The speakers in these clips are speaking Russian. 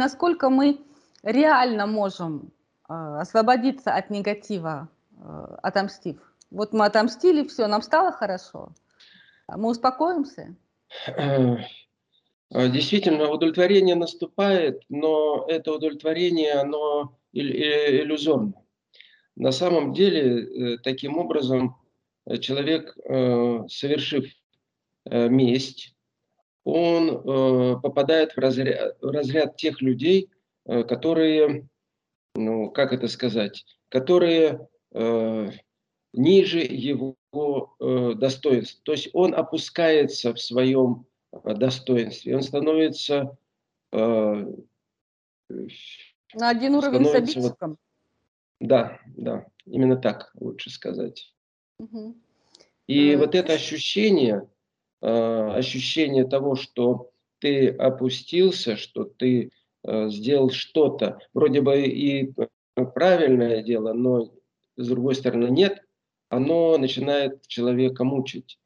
насколько мы реально можем э, освободиться от негатива, э, отомстив? Вот мы отомстили, все, нам стало хорошо. А мы успокоимся? Действительно, удовлетворение наступает, но это удовлетворение, оно иллюзорно. На самом деле, таким образом, человек, совершив месть, он попадает в разряд, в разряд тех людей, которые, ну, как это сказать, которые ниже его э, достоинств. То есть он опускается в своем э, достоинстве, он становится... Э, На один уровень с обидчиком? Вот, да, да, именно так лучше сказать. Угу. И э, вот это ощущение, э, ощущение того, что ты опустился, что ты э, сделал что-то, вроде бы и правильное дело, но с другой стороны нет, оно начинает человека мучить.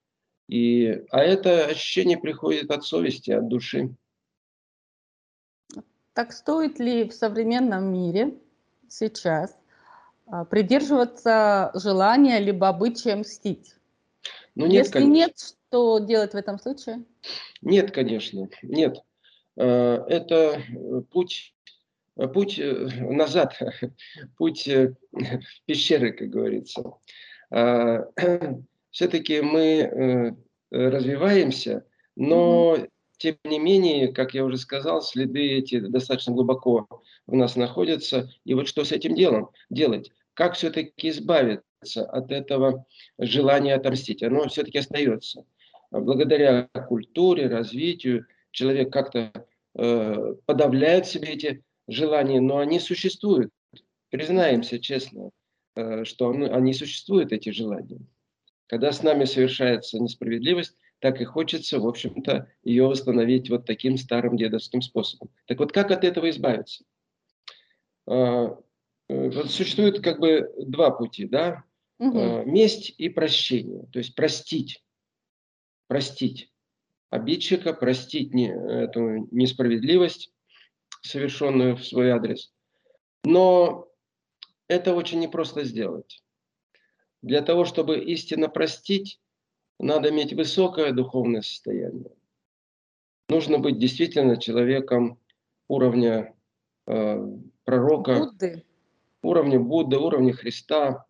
И, а это ощущение приходит от совести, от души. Так стоит ли в современном мире сейчас придерживаться желания либо обычая мстить? Ну, нет, Если конечно. нет, что делать в этом случае? Нет, конечно, нет. Э, это путь, путь э, назад, путь э, в пещеры, как говорится. А, все-таки мы э, развиваемся, но тем не менее, как я уже сказал, следы эти достаточно глубоко у нас находятся. И вот что с этим делом делать? Как все-таки избавиться от этого желания отомстить? Оно все-таки остается. Благодаря культуре, развитию человек как-то э, подавляет себе эти желания, но они существуют. Признаемся честно. Э, что они существуют, эти желания. Когда с нами совершается несправедливость, так и хочется, в общем-то, ее восстановить вот таким старым дедовским способом. Так вот, как от этого избавиться? А, э, вот существует как бы два пути, да? Угу. Месть и прощение. То есть простить. Простить обидчика, простить не, эту несправедливость, совершенную в свой адрес. Но это очень непросто сделать. Для того, чтобы истинно простить, надо иметь высокое духовное состояние. Нужно быть действительно человеком уровня э, пророка, Будды. уровня Будды, уровня Христа.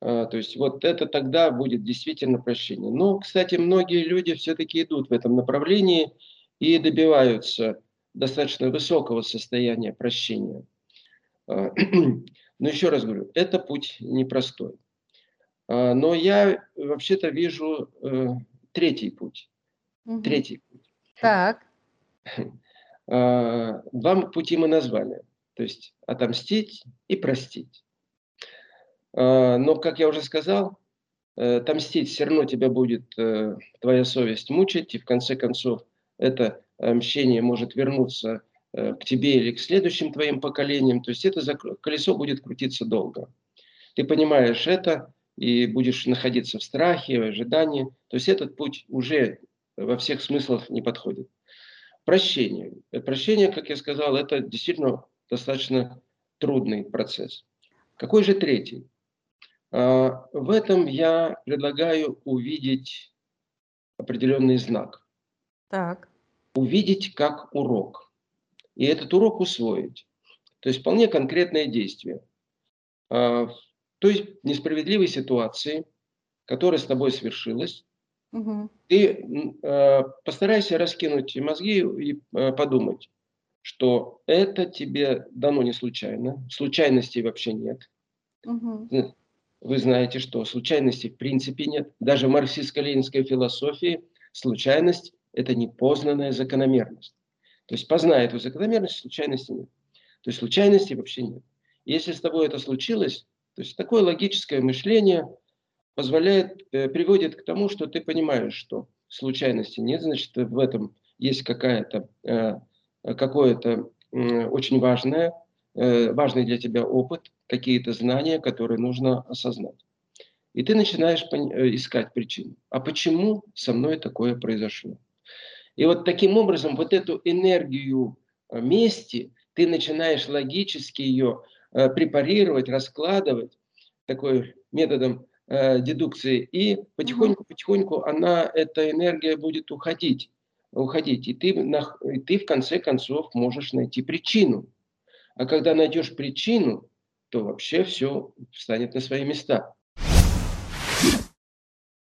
Э, то есть вот это тогда будет действительно прощение. Но, кстати, многие люди все-таки идут в этом направлении и добиваются достаточно высокого состояния прощения. Э, Но еще раз говорю, это путь непростой. А, но я вообще-то вижу э, третий путь. Угу. Третий путь. Так. А, два пути мы назвали. То есть отомстить и простить. А, но, как я уже сказал, э, отомстить все равно тебя будет э, твоя совесть мучить, и в конце концов это мщение может вернуться Э, к тебе или к следующим твоим поколениям. То есть это колесо будет крутиться долго. Ты понимаешь это и будешь находиться в страхе, в ожидании. То есть этот путь уже во всех смыслах не подходит. Прощение. Э, прощение, как я сказал, это действительно достаточно трудный процесс. Какой же третий? А, в этом я предлагаю увидеть определенный знак. Так. Увидеть как урок и этот урок усвоить. То есть вполне конкретное действие. А, то есть несправедливой ситуации, которая с тобой свершилась, угу. ты а, постарайся раскинуть мозги и подумать, что это тебе дано не случайно, случайностей вообще нет. Угу. Вы знаете, что случайностей в принципе нет. Даже в марксистско-ленинской философии случайность – это непознанная закономерность. То есть познай эту закономерность, случайности нет. То есть случайности вообще нет. если с тобой это случилось, то есть такое логическое мышление позволяет, э, приводит к тому, что ты понимаешь, что случайности нет, значит, в этом есть какая-то, э, какое-то очень важное, важный для тебя опыт, какие-то знания, которые нужно осознать. И ты начинаешь э, искать причину. А почему со мной такое произошло? И вот таким образом вот эту энергию э, мести ты начинаешь логически ее э, препарировать, раскладывать такой методом э, дедукции, и потихоньку-потихоньку она, эта энергия будет уходить, уходить, и ты, на, и ты в конце концов можешь найти причину. А когда найдешь причину, то вообще все встанет на свои места.